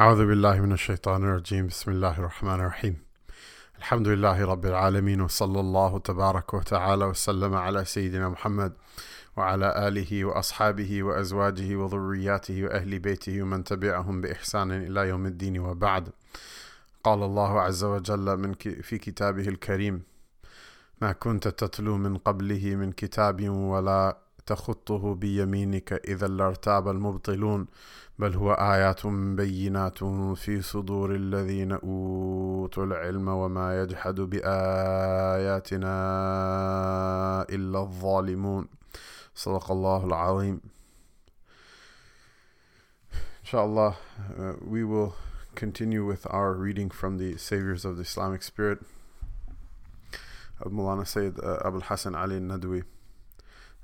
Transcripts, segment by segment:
أعوذ بالله من الشيطان الرجيم. بسم الله الرحمن الرحيم. الحمد لله رب العالمين وصلى الله تبارك وتعالى وسلم على سيدنا محمد وعلى آله وأصحابه وأزواجه وذرياته وأهل بيته ومن تبعهم بإحسان إلى يوم الدين وبعد. قال الله عز وجل من في كتابه الكريم ما كنت تتلو من قبله من كتاب ولا تخطه بيمينك إذا لارتاب المبطلون بل هو آيات بينات في صدور الذين أوتوا العلم وما يجحد بآياتنا إلا الظالمون صدق الله العظيم Inshallah, uh, we will continue with our reading from the Saviors of the Islamic Spirit of Mulana Sayyid uh, Abul Hassan Ali Nadwi.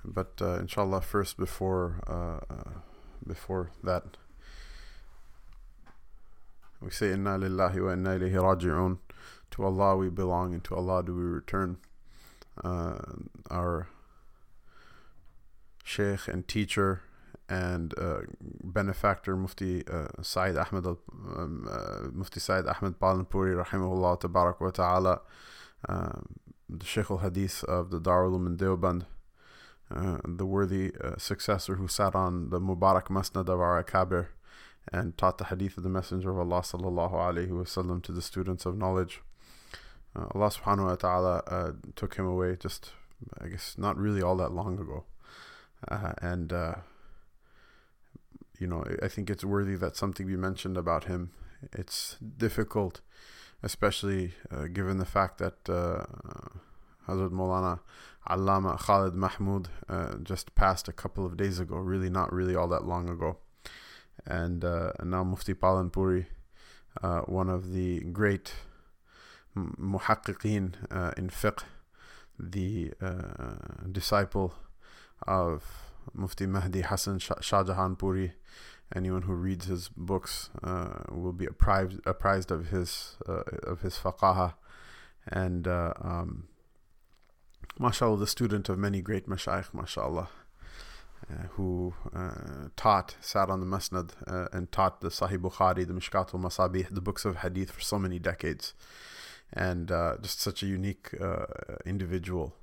But uh, inshallah, first before uh, uh, before that, we say Inna lillahi wa inna ilayhi raji'un. To Allah we belong and to Allah do we return. Uh, our Sheikh and teacher and uh, benefactor Mufti uh, Said Ahmed um, uh, Mufti Said Ahmed Palanpuri rahimahullah tabarak wa ta'ala uh, the Sheikh al-Hadith of the Darul Umm Deoband uh, the worthy uh, successor who sat on the Mubarak Masnad of our Akabir and taught the hadith of the Messenger of Allah sallallahu alaihi wasallam to the students of knowledge. Uh, Allah subhanahu wa ta'ala uh, took him away just, I guess, not really all that long ago. Uh, and, uh, you know, I think it's worthy that something be mentioned about him. It's difficult, especially uh, given the fact that uh, Hazrat Maulana Allama Khalid Mahmoud just passed a couple of days ago, really not really all that long ago and uh, now Mufti Palanpuri, uh, one of the great muhaqqiqeen uh, in fiqh, the uh, disciple of Mufti Mahdi Hassan Shahjahan Puri. Anyone who reads his books uh, will be apprised, apprised of his uh, of his faqaha, and um, mashallah, the student of many great mashayikh, mashallah. Uh, who uh, taught, sat on the Masnad uh, and taught the Sahih Bukhari, the Mishkat al Masabih, the books of Hadith for so many decades. And uh, just such a unique uh, individual.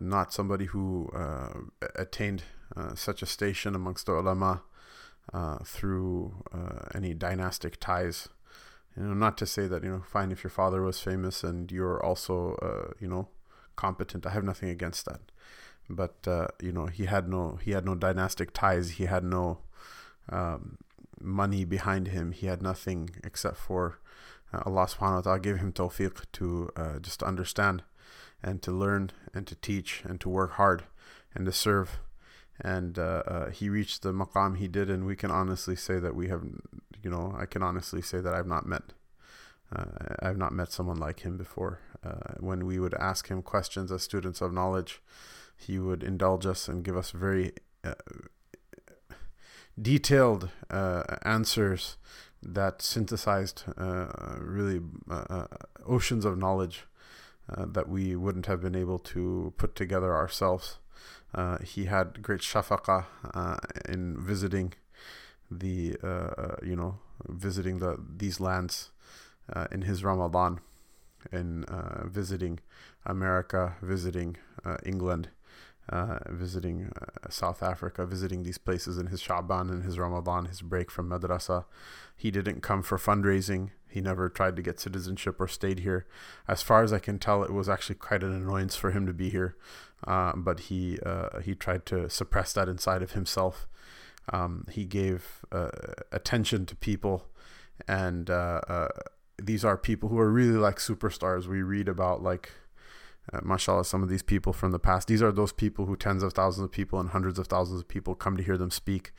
not somebody who attained such a station amongst the ulama through any dynastic ties. You know, not to say that, you know, fine if your father was famous and you're also, you know, competent. I have nothing against that but uh, you know he had no he had no dynastic ties. He had no um, money behind him. He had nothing except for uh, Allah subhanahu wa ta'ala gave him tawfiq to uh, just understand and to learn and to teach and to work hard and to serve. And uh, uh, he reached the maqam he did. And we can honestly say that we have you know I can honestly say that I've not met uh, I've not met someone like him before. When we would ask him questions as students of knowledge he would indulge us and give us very uh, detailed uh, answers that synthesized uh, really uh, uh, oceans of knowledge uh, that we wouldn't have been able to put together ourselves. he had great shafaqa in visiting the, you know, visiting the these lands in his Ramadan, in visiting America, visiting England, uh, visiting uh, South Africa, visiting these places in his Sha'ban and his Ramadan, his break from madrasa. He didn't come for fundraising. He never tried to get citizenship or stayed here. As far as I can tell, it was actually quite an annoyance for him to be here, uh, but he uh, he tried to suppress that inside of himself. Um, he gave uh, attention to people, and these are people who are really like superstars. We read about like uh, mashallah, some of these people from the past, these are those people who tens of thousands of people and hundreds of thousands of people come to hear them speak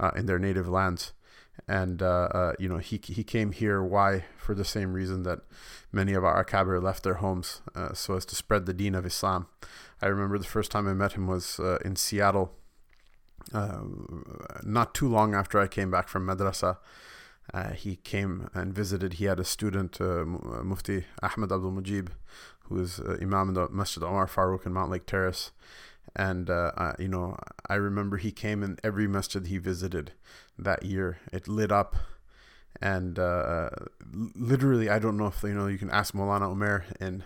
uh, in their native lands. And, uh, uh you know, he, he came here. Why? For the same reason that many of our Akabir left their homes, uh, so as to spread the deen of Islam. I remember the first time I met him was uh, in Seattle, not too long after I came back from madrasa. Uh, he came and visited. He had a student, uh, Mufti Ahmed Abdul Mujib, who is uh, Imam in the Masjid Omar Farouk in Mountlake Terrace. And, uh, you know, I remember he came in every masjid he visited that year. It lit up and uh, literally, I don't know if you know. You can ask Molana Omer in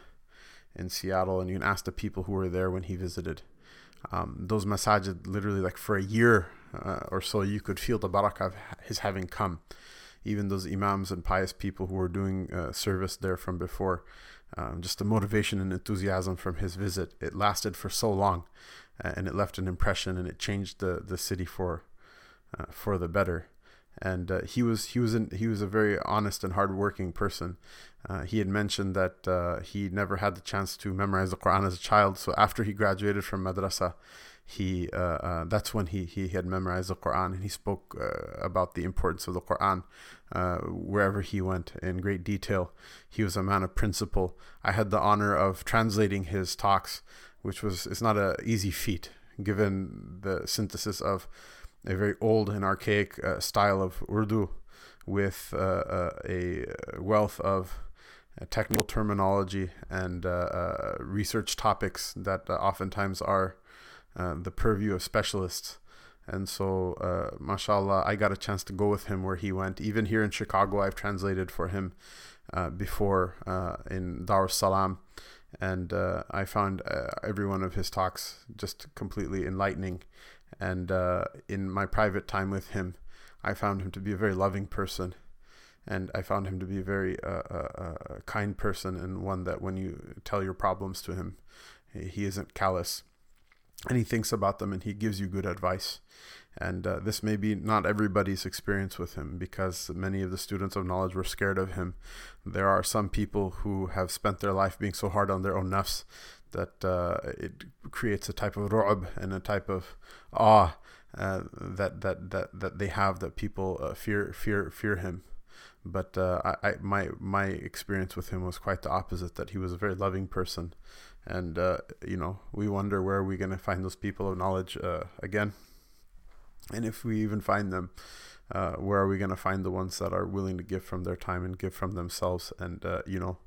in Seattle, and you can ask the people who were there when he visited. Um, those masajid, literally, like for a year uh, or so, you could feel the barakah of his having come. Even those imams and pious people who were doing uh, service there from before, um, just the motivation and enthusiasm from his visit. It lasted for so long, uh, and it left an impression, and it changed the the city for uh, for the better and uh, he was he was he was a very honest and hardworking person. Uh, he had mentioned that uh, he never had the chance to memorize the Quran as a child. So after he graduated from madrasa, he uh, that's when he, he had memorized the Quran and he spoke about the importance of the Quran wherever he went in great detail. He was a man of principle. I had the honor of translating his talks, which was it's not an easy feat given the synthesis of a very old and archaic uh, style of Urdu with uh, uh a wealth of uh, technical terminology and uh, research topics that oftentimes are the purview of specialists. And so, uh, mashallah, I got a chance to go with him where he went. Even here in Chicago, I've translated for him uh, before uh, in Dar es Salaam. And I found every one of his talks just completely enlightening and uh, in my private time with him, I found him to be a very loving person. And I found him to be a very uh, uh, uh kind person and one that when you tell your problems to him, he isn't callous. And he thinks about them and he gives you good advice. And uh, this may be not everybody's experience with him because many of the students of knowledge were scared of him. There are some people who have spent their life being so hard on their own nafs that uh, it creates a type of ru'b and a type of awe uh, that, that that that they have that people uh, fear fear fear him. But uh, I, I, my my experience with him was quite the opposite. That he was a very loving person, and uh, you know we wonder where are we going to find those people of knowledge uh, again, and if we even find them. where are we going to find the ones that are willing to give from their time and give from themselves and you know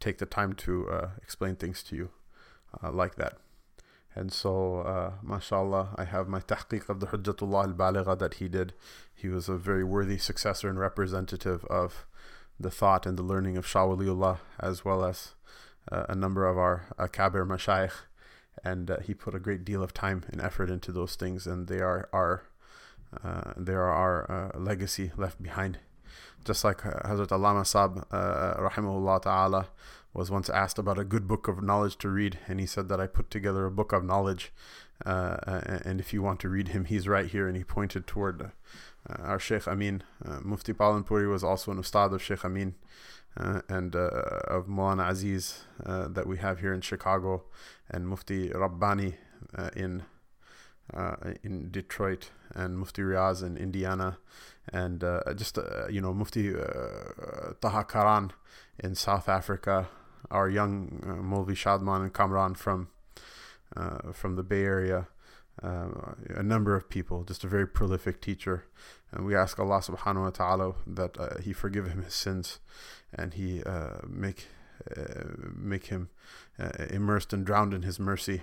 take the time to explain things to you uh, like that. And so, uh, mashallah, I have my tahqiq of the Hujjatullah al-Baligha that he did. He was a very worthy successor and representative of the thought and the learning of Shah Waliullah, as well as uh, a number of our akabir mashayikh. And uh, he put a great deal of time and effort into those things, and they are our, uh, they are our uh, legacy left behind. Just like uh, Hazrat Allama Sab, uh, rahimahullah ta'ala, was once asked about a good book of knowledge to read, and he said that I put together a book of knowledge. Uh, and if you want to read him, he's right here. And he pointed toward uh, our Sheikh Amin. Uh, Mufti Palanpuri was also an ustad of Sheikh Amin uh, and uh, of Mulana Aziz uh, that we have here in Chicago, and Mufti Rabbani in in Detroit, and Mufti Riaz in Indiana, and just you know Mufti Taha Karan in South Africa, our young uh, Molvi Shadman and Kamran from uh, from the Bay Area. Uh, a number of people, just a very prolific teacher. And we ask Allah subhanahu wa ta'ala that uh, He forgive him his sins and He uh, make uh, make him uh, immersed and drowned in His mercy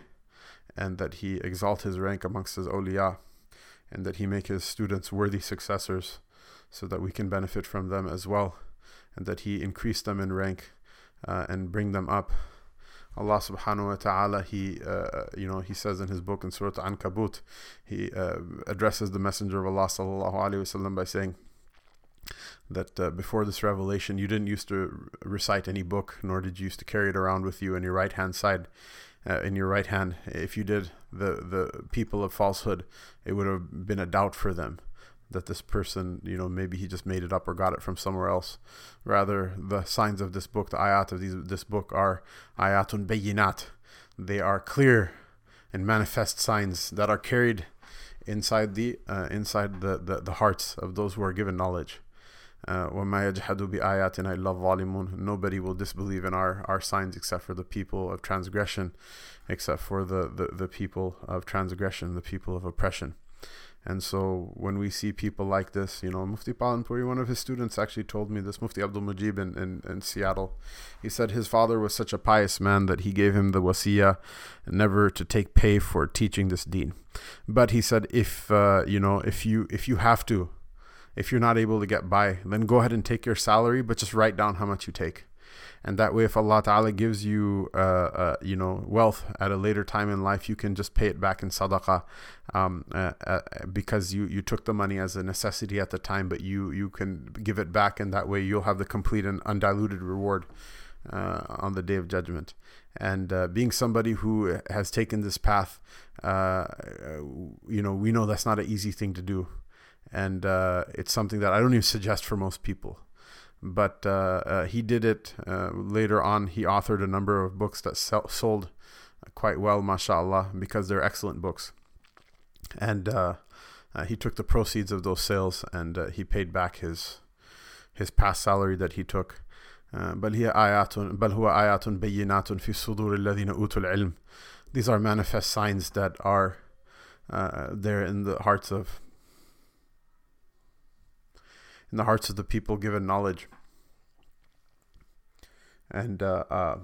and that He exalt his rank amongst His awliya and that He make His students worthy successors so that we can benefit from them as well and that He increase them in rank uh, and bring them up. Allah subhanahu wa ta'ala, He, uh, you know, He says in His book in Surah Ankabut, He uh, addresses the Messenger of Allah sallallahu alayhi wasallam by saying that uh, before this revelation, you didn't used to recite any book, nor did you used to carry it around with you in your right hand side. Uh, in your right hand, if you did, the the people of falsehood, it would have been a doubt for them that this person, you know, maybe he just made it up or got it from somewhere else. Rather, the signs of this book, the ayat of these, this book are ayatun bayinat. They are clear and manifest signs that are carried inside the uh, inside the, the, the hearts of those who are given knowledge. Uh, Nobody will disbelieve in our, our signs except for the people of transgression, except for the, the, the people of transgression, the people of oppression. And so when we see people like this, you know, Mufti Palanpuri, one of his students actually told me this, Mufti Abdul Mujib in, in, in, Seattle. He said his father was such a pious man that he gave him the wasiya never to take pay for teaching this deen. But he said if, uh, you know, if you, if you have to, if you're not able to get by, then go ahead and take your salary, but just write down how much you take. And that way, if Allah Ta'ala gives you, uh, uh, you know, wealth at a later time in life, you can just pay it back in sadaqah um, uh, uh, because you, you took the money as a necessity at the time, but you, you can give it back, and that way you'll have the complete and undiluted reward uh, on the day of judgment. And uh, being somebody who has taken this path, you know, we know that's not an easy thing to do and it's something that I don't even suggest for most people But uh, uh, he did it uh, later on. He authored a number of books that sell- sold quite well, mashallah, because they're excellent books. And uh, uh, he took the proceeds of those sales and he paid back his his past salary that he took. بل هي آيات بل هو آيات بينات في صدور الذين أوتوا العلم. These are manifest signs that are there in the hearts of in the hearts of the people given knowledge. And, uh, uh,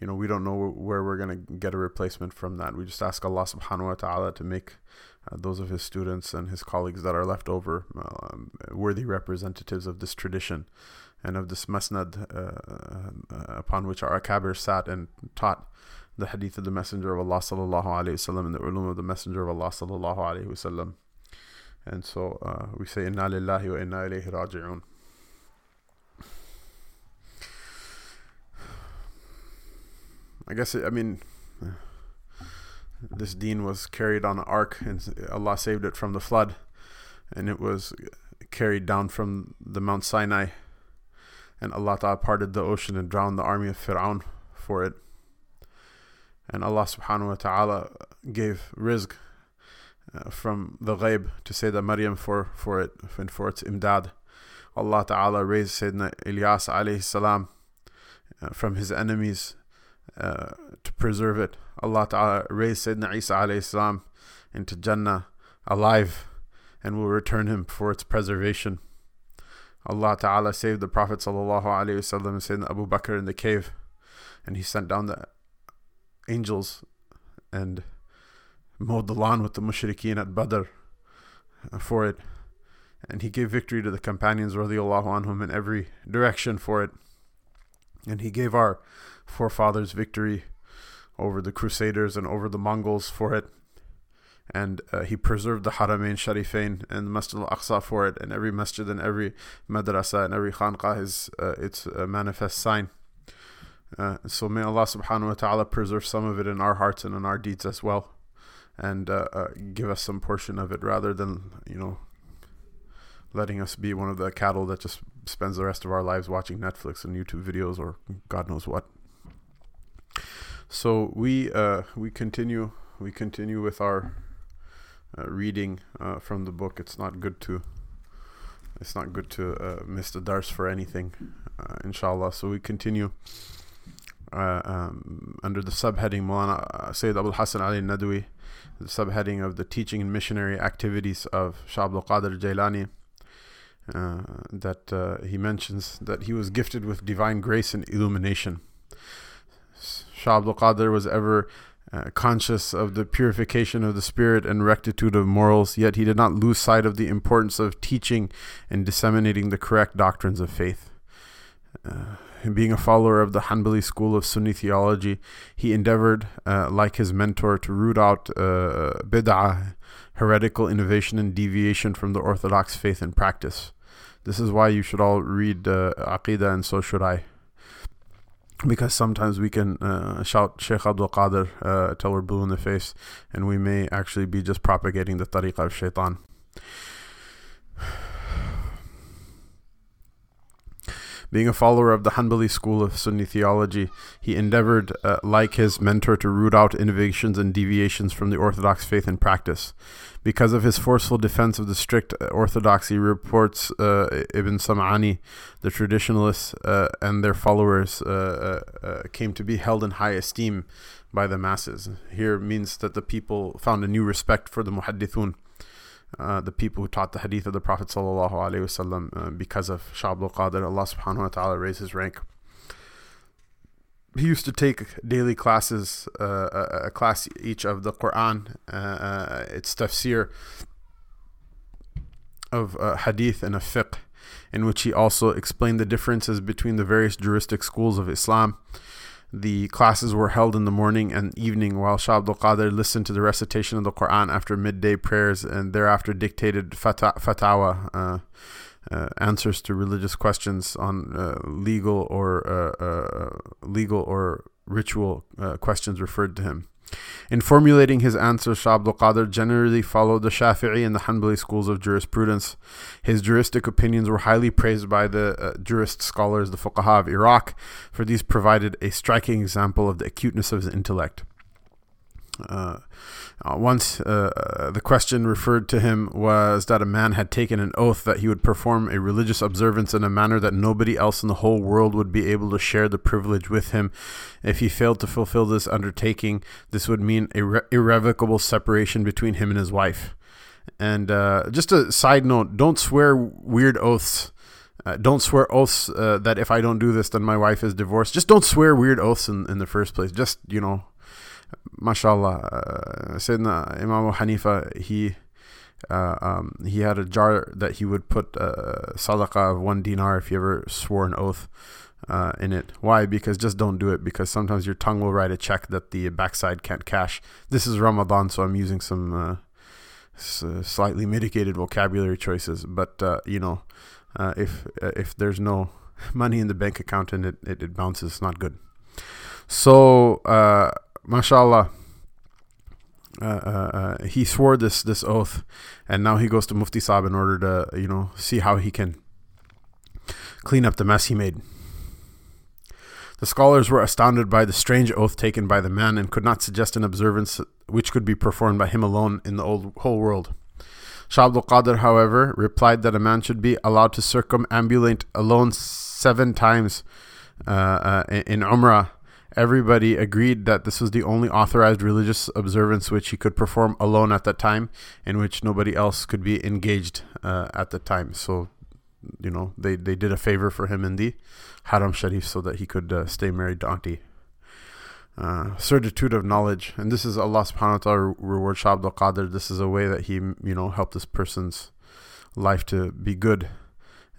you know, we don't know where we're going to get a replacement from that. We just ask Allah subhanahu wa ta'ala to make uh, those of his students and his colleagues that are left over um, worthy representatives of this tradition and of this masnad uh, upon which our akabir sat and taught the hadith of the Messenger of Allah sallallahu alayhi wasallam and the ulum of the Messenger of Allah sallallahu alayhi wasallam. And so uh, we say, Inna lillahi wa inna ilayhi raji'un. I guess, it, I mean, this deen was carried on an ark and Allah saved it from the flood. And it was carried down from the Mount Sinai. And Allah Ta'ala parted the ocean and drowned the army of Fir'aun for it. And Allah subhanahu wa ta'ala gave rizq uh, from the ghaib to say that Maryam for, for it and for its imdad. Allah Ta'ala raised Sayyidina Ilyas alayhi salam uh, from his enemies uh, to preserve it. Allah Ta'ala raised Sayyidina Isa alayhi salam into Jannah alive and will return him for its preservation. Allah Ta'ala saved the Prophet Sallallahu Alaihi Wasallam and Sayyidina Abu Bakr in the cave and he sent down the angels and mowed the lawn with the mushrikeen at Badr for it. And he gave victory to the companions radiallahu anhum in every direction for it. And he gave our forefathers victory over the Crusaders and over the Mongols for it. And uh, he preserved the Haramain Sharifain and the Masjid al-Aqsa for it. And every masjid and every madrasa and every khanqah is uh, its a manifest sign. Uh, so may Allah subhanahu wa ta'ala preserve some of it in our hearts and in our deeds as well and uh, uh, give us some portion of it rather than you know letting us be one of the cattle that just spends the rest of our lives watching Netflix and YouTube videos or God knows what. So we uh, we continue we continue with our uh, reading uh, from the book. It's not good to it's not good to uh, miss the dars for anything, inshallah. So we continue um, under the subheading Mulana Sayyid Abul Hassan Ali Nadwi subheading of the teaching and missionary activities of Shah Abdul Qadir Jailani. Uh, that uh, he mentions that he was gifted with divine grace and illumination. Shah Abdul Qadir was ever uh, conscious of the purification of the spirit and rectitude of morals, yet he did not lose sight of the importance of teaching and disseminating the correct doctrines of faith. Being a follower of the Hanbali school of Sunni theology, he endeavored, uh, like his mentor, to root out uh, bid'ah, heretical innovation and deviation from the orthodox faith and practice. This is why you should all read uh, Aqidah and so should I. Because sometimes we can uh, shout Sheikh Abdul Qadir uh, we're blue in the face, and we may actually be just propagating the tariqah of shaitan. Being a follower of the Hanbali school of Sunni theology, he endeavored, uh, like his mentor, to root out innovations and deviations from the orthodox faith and practice. Because of his forceful defense of the strict orthodoxy, reports uh, Ibn Sam'ani, the traditionalists uh, and their followers uh, uh, uh, came to be held in high esteem by the masses. Here means that the people found a new respect for the muhaddithun uh, the people who taught the hadith of the Prophet sallallahu alaihi wasallam uh, because of Shah Abdul Qadir. Allah subhanahu wa ta'ala raised his rank. He used to take daily classes, uh, a, a, class each of the Quran, uh, uh, its tafsir, of uh, hadith and of fiqh, in which he also explained the differences between the various juristic schools of Islam. The classes were held in the morning and evening while Shah Abdul Qadir listened to the recitation of the Quran after midday prayers and thereafter dictated fata- uh, uh, answers to religious questions on uh, legal or uh, uh, legal or ritual uh, questions referred to him. In formulating his answers, Shah Abdul Qadir generally followed the Shafi'i and the Hanbali schools of jurisprudence. His juristic opinions were highly praised by the uh, jurist scholars, the fuqaha of Iraq, for these provided a striking example of the acuteness of his intellect. Uh, uh, once uh, the question referred to him was that a man had taken an oath that he would perform a religious observance in a manner that nobody else in the whole world would be able to share the privilege with him. If he failed to fulfill this undertaking, this would mean a irrevocable separation between him and his wife. And uh, just a side note don't swear weird oaths. Uh, don't swear oaths uh, that if I don't do this, then my wife is divorced. Just don't swear weird oaths in, in the first place. Just, you know, mashallah, Sayyidina Imam Hanifa, he uh, um, he had a jar that he would put uh, sadaqah of one dinar if he ever swore an oath uh, in it. Why? Because just don't do it because sometimes your tongue will write a check that the backside can't cash. This is Ramadan, so I'm using some uh, s- slightly mitigated vocabulary choices. But uh, you know, uh, if uh, if there's no money in the bank account and it, it, it bounces, it's not good. So mashallah, uh, uh, uh, he swore this this oath, and now he goes to Mufti Saab in order to you know see how he can clean up the mess he made. The scholars were astounded by the strange oath taken by the man and could not suggest an observance which could be performed by him alone in the old, whole world. Shah Abdul Qadir, however, replied that a man should be allowed to circumambulate alone seven times uh, uh, in Umrah everybody agreed that this was the only authorized religious observance which he could perform alone at that time, in which nobody else could be engaged uh, at the time. So, you know, they, they did a favor for him in the Haram Sharif so that he could uh, stay married to Auntie. Uh, certitude of knowledge, and this is Allah subhanahu wa ta'ala reward Shah Abdul Qadir. This is a way that he, you know, helped this person's life to be good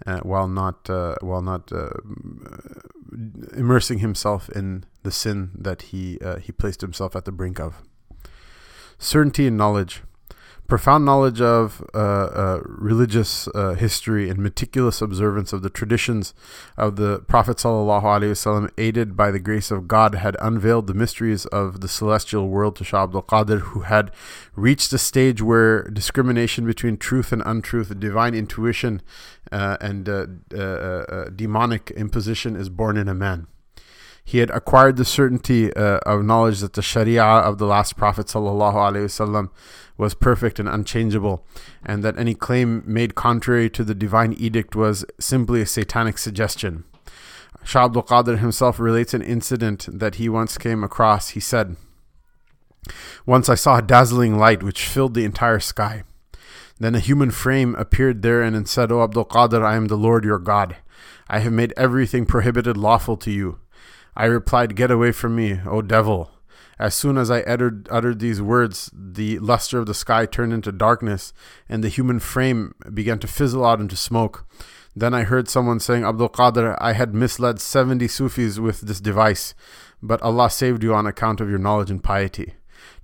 uh, while not uh, while not uh, immersing himself in the sin that he uh, he placed himself at the brink of. Certainty and knowledge, profound knowledge of uh, uh, religious history and meticulous observance of the traditions of the Prophet ﷺ, aided by the grace of God, had unveiled the mysteries of the celestial world to Shah Abdul Qadir, who had reached a stage where discrimination between truth and untruth, divine intuition, uh, and uh, uh, demonic imposition is born in a man. He had acquired the certainty uh, of knowledge that the Sharia of the last Prophet ﷺ was perfect and unchangeable, and that any claim made contrary to the divine edict was simply a satanic suggestion. Shah Abdul Qadir himself relates an incident that he once came across. He said, Once I saw a dazzling light which filled the entire sky. Then a human frame appeared therein and said, O Abdul Qadir, I am the Lord your God. I have made everything prohibited lawful to you. I replied, Get away from me, O devil. As soon as I uttered, uttered these words, the luster of the sky turned into darkness, and the human frame began to fizzle out into smoke. Then I heard someone saying, Abdul Qadir, I had misled 70 Sufis with this device, but Allah saved you on account of your knowledge and piety.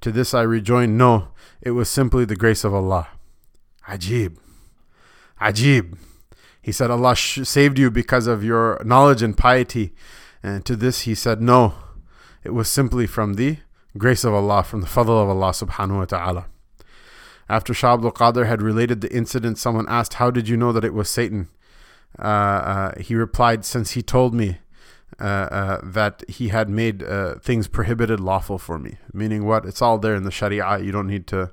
To this I rejoined, No, it was simply the grace of Allah. Ajib. Ajib. He said, Allah sh- saved you because of your knowledge and piety. And to this he said, No, it was simply from the grace of Allah, from the fadl of Allah subhanahu wa ta'ala. After Shah Abdul Qadir had related the incident, someone asked, How did you know that it was Satan? Uh, uh, he replied, Since he told me uh, uh that he had made uh, things prohibited lawful for me. Meaning what? It's all there in the Sharia. You don't need to.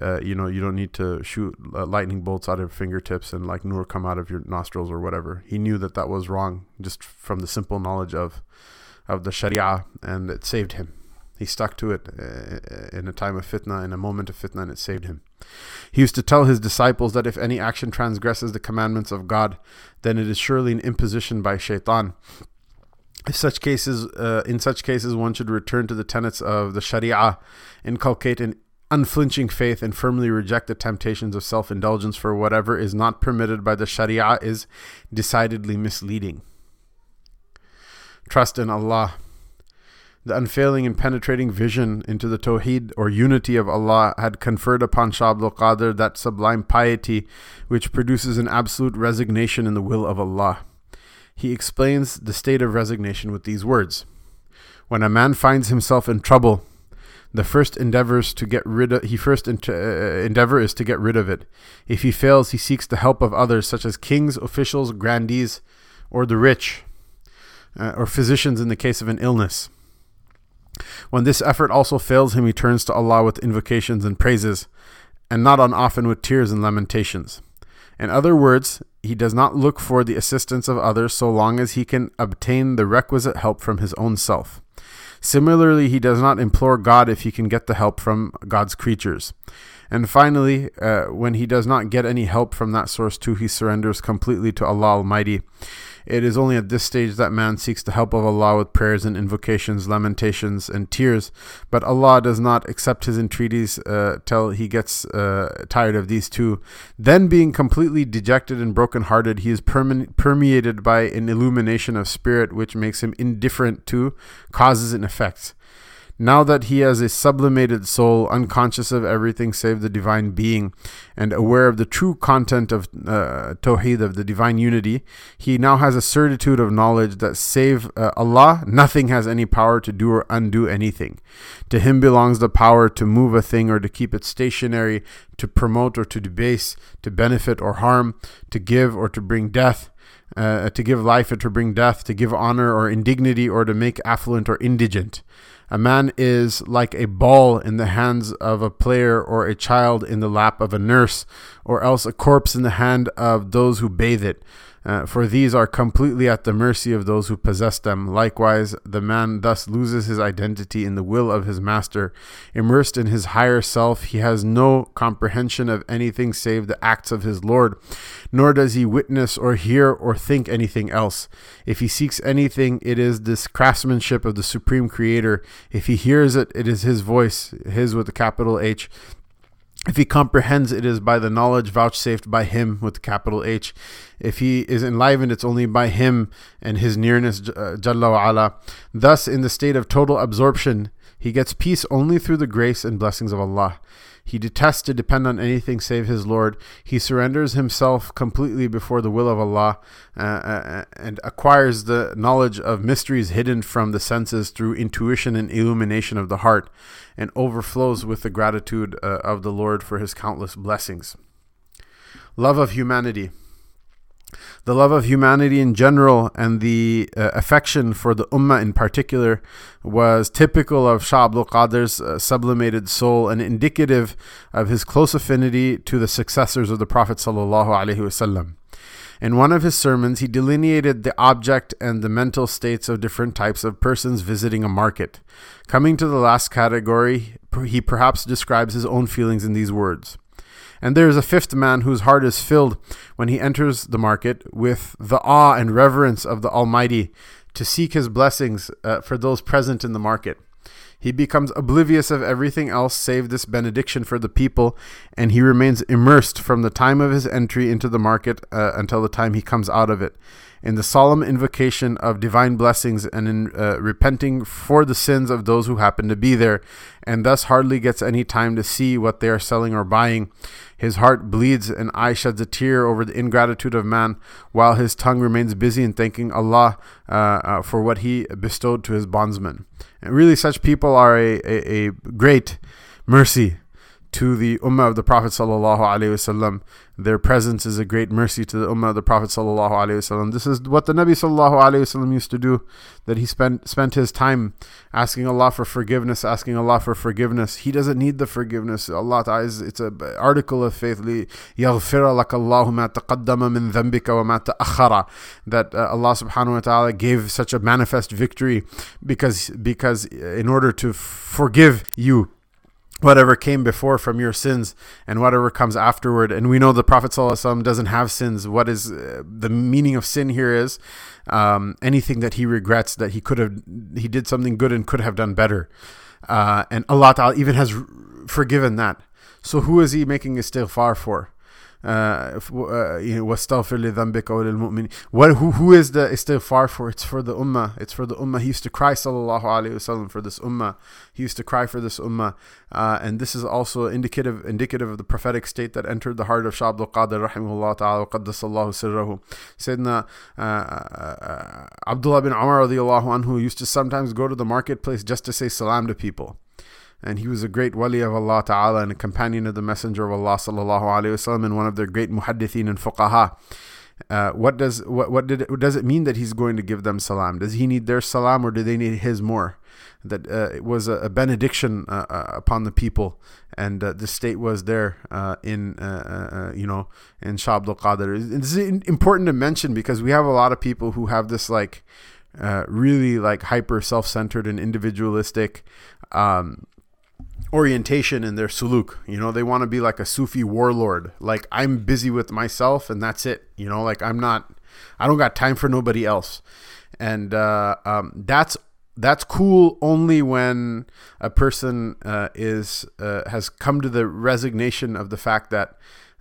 Uh, you know, you don't need to shoot lightning bolts out of your fingertips and like nur come out of your nostrils or whatever. He knew that that was wrong just from the simple knowledge of of the Sharia, and it saved him. He stuck to it in a time of fitna, in a moment of fitna, and it saved him. He used to tell his disciples that if any action transgresses the commandments of God, then it is surely an imposition by shaitan. If such cases, uh, in such cases, one should return to the tenets of the Sharia, inculcate an unflinching faith and firmly reject the temptations of self indulgence for whatever is not permitted by the Sharia is decidedly misleading. Trust in Allah. The unfailing and penetrating vision into the Tawheed or unity of Allah had conferred upon Shah Abdul Qadir that sublime piety which produces an absolute resignation in the will of Allah. He explains the state of resignation with these words When a man finds himself in trouble, the first endeavors to get rid of he first uh, endeavor is to get rid of it. If he fails, he seeks the help of others, such as kings, officials, grandees, or the rich, uh, or physicians in the case of an illness. When this effort also fails him, he turns to Allah with invocations and praises, and not unoften with tears and lamentations. In other words, he does not look for the assistance of others so long as he can obtain the requisite help from his own self. Similarly, he does not implore God if he can get the help from God's creatures. And finally, uh, when he does not get any help from that source too, he surrenders completely to Allah Almighty. It is only at this stage that man seeks the help of Allah with prayers and invocations, lamentations, and tears. But Allah does not accept his entreaties uh, till he gets uh, tired of these two. Then, being completely dejected and broken-hearted, he is perme- permeated by an illumination of spirit which makes him indifferent to causes and effects. Now that he has a sublimated soul, unconscious of everything save the divine being, and aware of the true content of uh, Tawheed, of the divine unity, he now has a certitude of knowledge that save uh, Allah, nothing has any power to do or undo anything. To him belongs the power to move a thing or to keep it stationary, to promote or to debase, to benefit or harm, to give or to bring death. Uh, to give life or to bring death, to give honor or indignity, or to make affluent or indigent. A man is like a ball in the hands of a player, or a child in the lap of a nurse, or else a corpse in the hand of those who bathe it uh, for these are completely at the mercy of those who possess them. Likewise, the man thus loses his identity in the will of his master. Immersed in his higher self, he has no comprehension of anything save the acts of his Lord, nor does he witness or hear or think anything else. If he seeks anything, it is this craftsmanship of the Supreme Creator. If he hears it, it is his voice, his with a capital H. If he comprehends, it is by the knowledge vouchsafed by him with capital H. If he is enlivened, it's only by him and his nearness, uh, Jalla wa ala. Thus, in the state of total absorption, he gets peace only through the grace and blessings of Allah. He detests to depend on anything save his Lord. He surrenders himself completely before the will of Allah uh, uh, and acquires the knowledge of mysteries hidden from the senses through intuition and illumination of the heart and overflows with the gratitude uh, of the Lord for his countless blessings. Love of humanity the love of humanity in general and the uh, affection for the Ummah in particular was typical of Shah Abdul Qadir's uh, sublimated soul and indicative of his close affinity to the successors of the Prophet. In one of his sermons, he delineated the object and the mental states of different types of persons visiting a market. Coming to the last category, he perhaps describes his own feelings in these words. And there is a fifth man whose heart is filled when he enters the market with the awe and reverence of the Almighty to seek his blessings uh, for those present in the market. He becomes oblivious of everything else save this benediction for the people, and he remains immersed from the time of his entry into the market uh, until the time he comes out of it in the solemn invocation of divine blessings and in uh, repenting for the sins of those who happen to be there, and thus hardly gets any time to see what they are selling or buying. His heart bleeds and eye sheds a tear over the ingratitude of man, while his tongue remains busy in thanking Allah uh, uh, for what He bestowed to His bondsmen. And really, such people are a, a, a great mercy to the Ummah of the Prophet sallallahu alaihi wasallam. Their presence is a great mercy to the Ummah of the Prophet sallallahu alaihi wasallam. This is what the Nabi sallallahu alaihi wasallam used to do. That he spent spent his time asking Allah for forgiveness, asking Allah for forgiveness. He doesn't need the forgiveness. Allah Ta'ala is it's an article of faith. يغفر لك الله ما تقدم من ذنبك وما تأخر. That uh, Allah subhanahu wa ta'ala gave such a manifest victory because because in order to forgive you whatever came before from your sins and whatever comes afterward. And we know the Prophet ﷺ doesn't have sins. What is uh, the meaning of sin here is um, anything that he regrets that he could have, he did something good and could have done better. Uh, and Allah even has forgiven that. So who is he making istighfar for? uh, uh, you know, واستغفر لذنبك وللمؤمنين. What who who is the istighfar for? It's for the ummah. It's for the ummah. He used to cry sallallahu alaihi wasallam for this ummah. He used to cry for this ummah, uh, and this is also indicative indicative of the prophetic state that entered the heart of Shah Abdul Qadir rahimahullah ta'ala qaddasallahu sirrahu. Sayyidina uh, uh, Abdullah bin Umar radiallahu anhu used to sometimes go to the marketplace just to say salam to people and he was a great wali of Allah Ta'ala and a companion of the Messenger of Allah Sallallahu Alaihi Wasallam and one of their great muhaddithin and fuqaha. Uh, what does what what did it, does it mean that he's going to give them salam? Does he need their salam or do they need his more? That uh, it was a, a benediction uh, uh upon the people, and uh, the state was there uh, in you know in Shah Abdul Qadir. It's important to mention because we have a lot of people who have this like really like hyper self centered and individualistic. Um, orientation in their suluk. You know, they want to be like a Sufi warlord. Like I'm busy with myself and that's it. You know, like I'm not, I don't got time for nobody else. And uh, um, that's that's cool only when a person uh, is uh, has come to the resignation of the fact that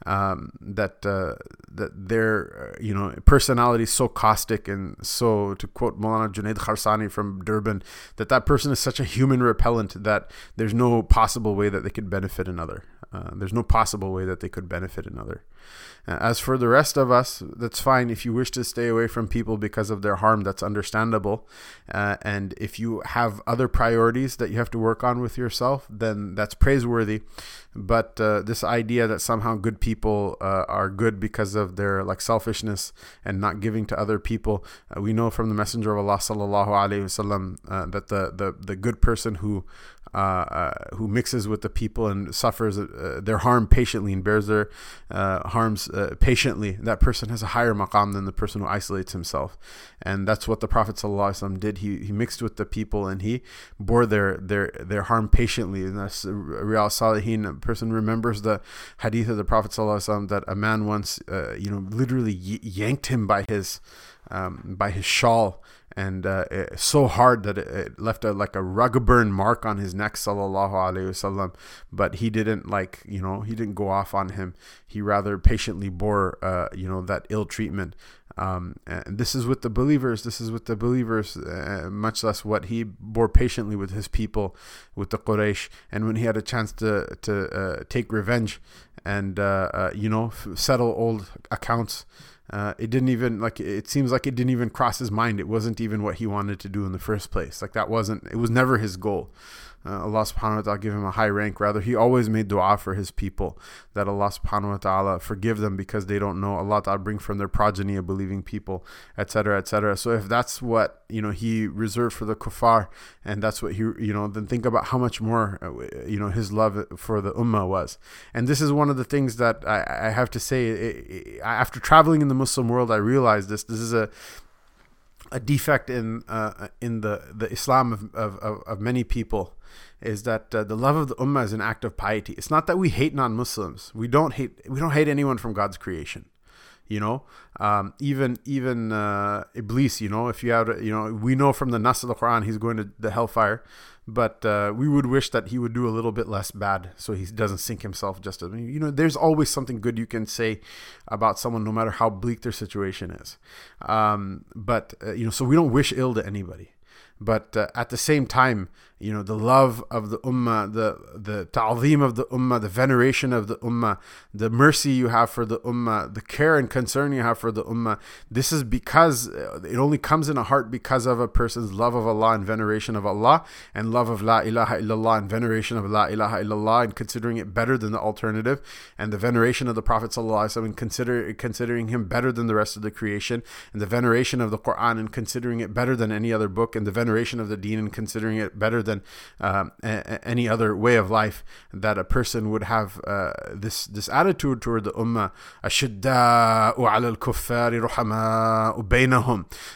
um, that uh, that their uh, you know personality is so caustic and so to quote Molana Junaid Kharsani from Durban that that person is such a human repellent that there's no possible way that they could benefit another. Uh, there's no possible way that they could benefit another. Uh, as for the rest of us, that's fine. If you wish to stay away from people because of their harm, that's understandable. Uh, and if you have other priorities that you have to work on with yourself, then that's praiseworthy. But uh, this idea that somehow good people uh, are good because of their like selfishness and not giving to other people, uh, we know from the Messenger of Allah sallallahu alaihi wasallam that the, the the good person who uh, uh, who mixes with the people and suffers uh, their harm patiently and bears their uh, harms uh, patiently, that person has a higher maqam than the person who isolates himself. And that's what the Prophet ﷺ did. He, he mixed with the people and he bore their, their, their harm patiently. And that's Riyadh Salihin. A person remembers the hadith of the Prophet ﷺ that a man once, you know, literally yanked him by his, um, by his shawl and uh, it, so hard that it, it, left a like a rug burn mark on his neck sallallahu alaihi wasallam but he didn't like you know he didn't go off on him. He rather patiently bore uh, you know that ill treatment. Um, and this is with the believers. This is with the believers uh, much less what he bore patiently with his people with the Quraysh. And when he had a chance to to uh, take revenge and uh, uh, you know settle old accounts uh, it didn't even like it seems like it didn't even cross his mind. It wasn't even what he wanted to do in the first place. Like that wasn't it was never his goal uh, Allah subhanahu wa ta'ala give him a high rank. Rather, he always made dua for his people that Allah subhanahu wa ta'ala forgive them because they don't know. Allah ta'ala bring from their progeny a believing people, etc. etc. So if that's what you know he reserved for the kuffar and that's what he you know then think about how much more uh, you know his love for the ummah was. And this is one of the things that I, I have to say it, it, after traveling in the Muslim world, I realized this. This is a a defect in uh, in the the Islam of, of, of many people is that uh, the love of the ummah is an act of piety. It's not that we hate non-Muslims. We don't hate we don't hate anyone from God's creation. You know, um, even even uh, Iblis. You know, if you have you know, we know from the Nas of the Quran he's going to the hellfire, but uh, we would wish that he would do a little bit less bad so he doesn't sink himself. Just as, you know, there's always something good you can say about someone, no matter how bleak their situation is. Um, but uh, you know, so we don't wish ill to anybody but uh, at the same time you know the love of the ummah the the ta'zim of the ummah the veneration of the ummah the mercy you have for the ummah the care and concern you have for the ummah. This is because uh, it only comes in a heart because of a person's love of Allah and veneration of Allah and love of la ilaha illallah and veneration of la ilaha illallah and considering it better than the alternative and the veneration of the prophet sallallahu and consider considering him better than the rest of the creation and the veneration of the Quran and considering it better than any other book and the veneration of the deen and considering it better than um, a- any other way of life that a person would have uh, this this attitude toward the ummah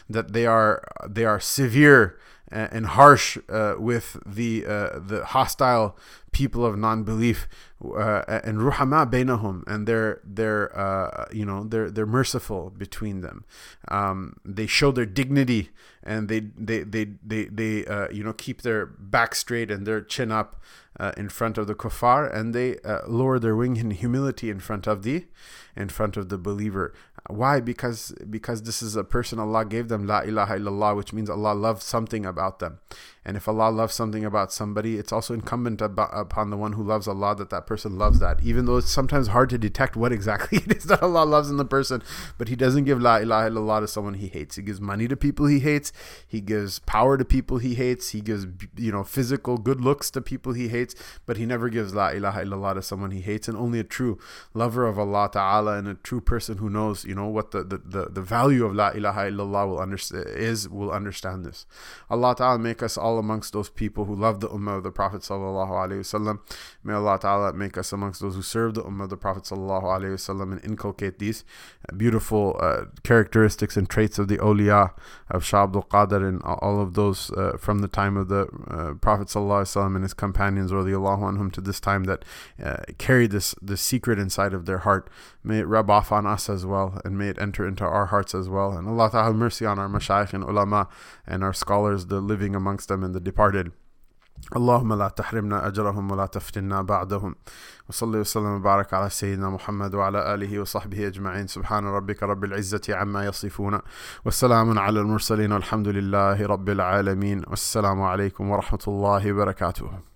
that they are they are severe and harsh uh, with the uh, the hostile people of non-belief uh, and ruhama bainahum and they're they're uh, you know they're they're merciful between them. Um, they show their dignity and they they they they, they uh, you know keep their back straight and their chin up uh, in front of the kuffar and they lower their wing in humility in front of the in front of the believer why? Because because this is a person Allah gave them la ilaha illallah which means Allah loves something about them and if Allah loves something about somebody it's also incumbent upon the one who loves Allah that that person loves that. Even though it's sometimes hard to detect what exactly it is that Allah loves in the person but he doesn't give la ilaha illallah to someone he hates. He gives money to people he hates. He gives power to people he hates. He gives you know physical good looks to people he hates but he never gives la ilaha illallah to someone he hates. And only a true lover of Allah ta'ala and a true person who knows you know what the, the, the, the value of la ilaha illallah will understand is will understand this. Allah ta'ala make us all amongst those people who love the ummah of the Prophet sallallahu alaihi wasallam. May Allah ta'ala make us amongst those who serve the ummah of the Prophet sallallahu alaihi wasallam and inculcate these beautiful uh, characteristics and traits of the awliya of Shah Abdul Qadir and all of those uh, from the time of the uh, Prophet sallallahu alaihi wasallam and his companions radiallahu anhum to this time that uh, carry this this secret inside of their heart may it rub off on us as well and may it enter into our hearts as well. And Allah Ta'ala mercy on our mashayikh and ulama and our scholars, the living amongst them and the departed. اللهم لا تحرمنا أجرهم ولا تفتنا بعدهم وصلي وسلم وبارك على سيدنا محمد وعلى آله وصحبه أجمعين سبحان ربك رب العزة عما يصفون والسلام على المرسلين والحمد لله رب العالمين والسلام عليكم ورحمة الله وبركاته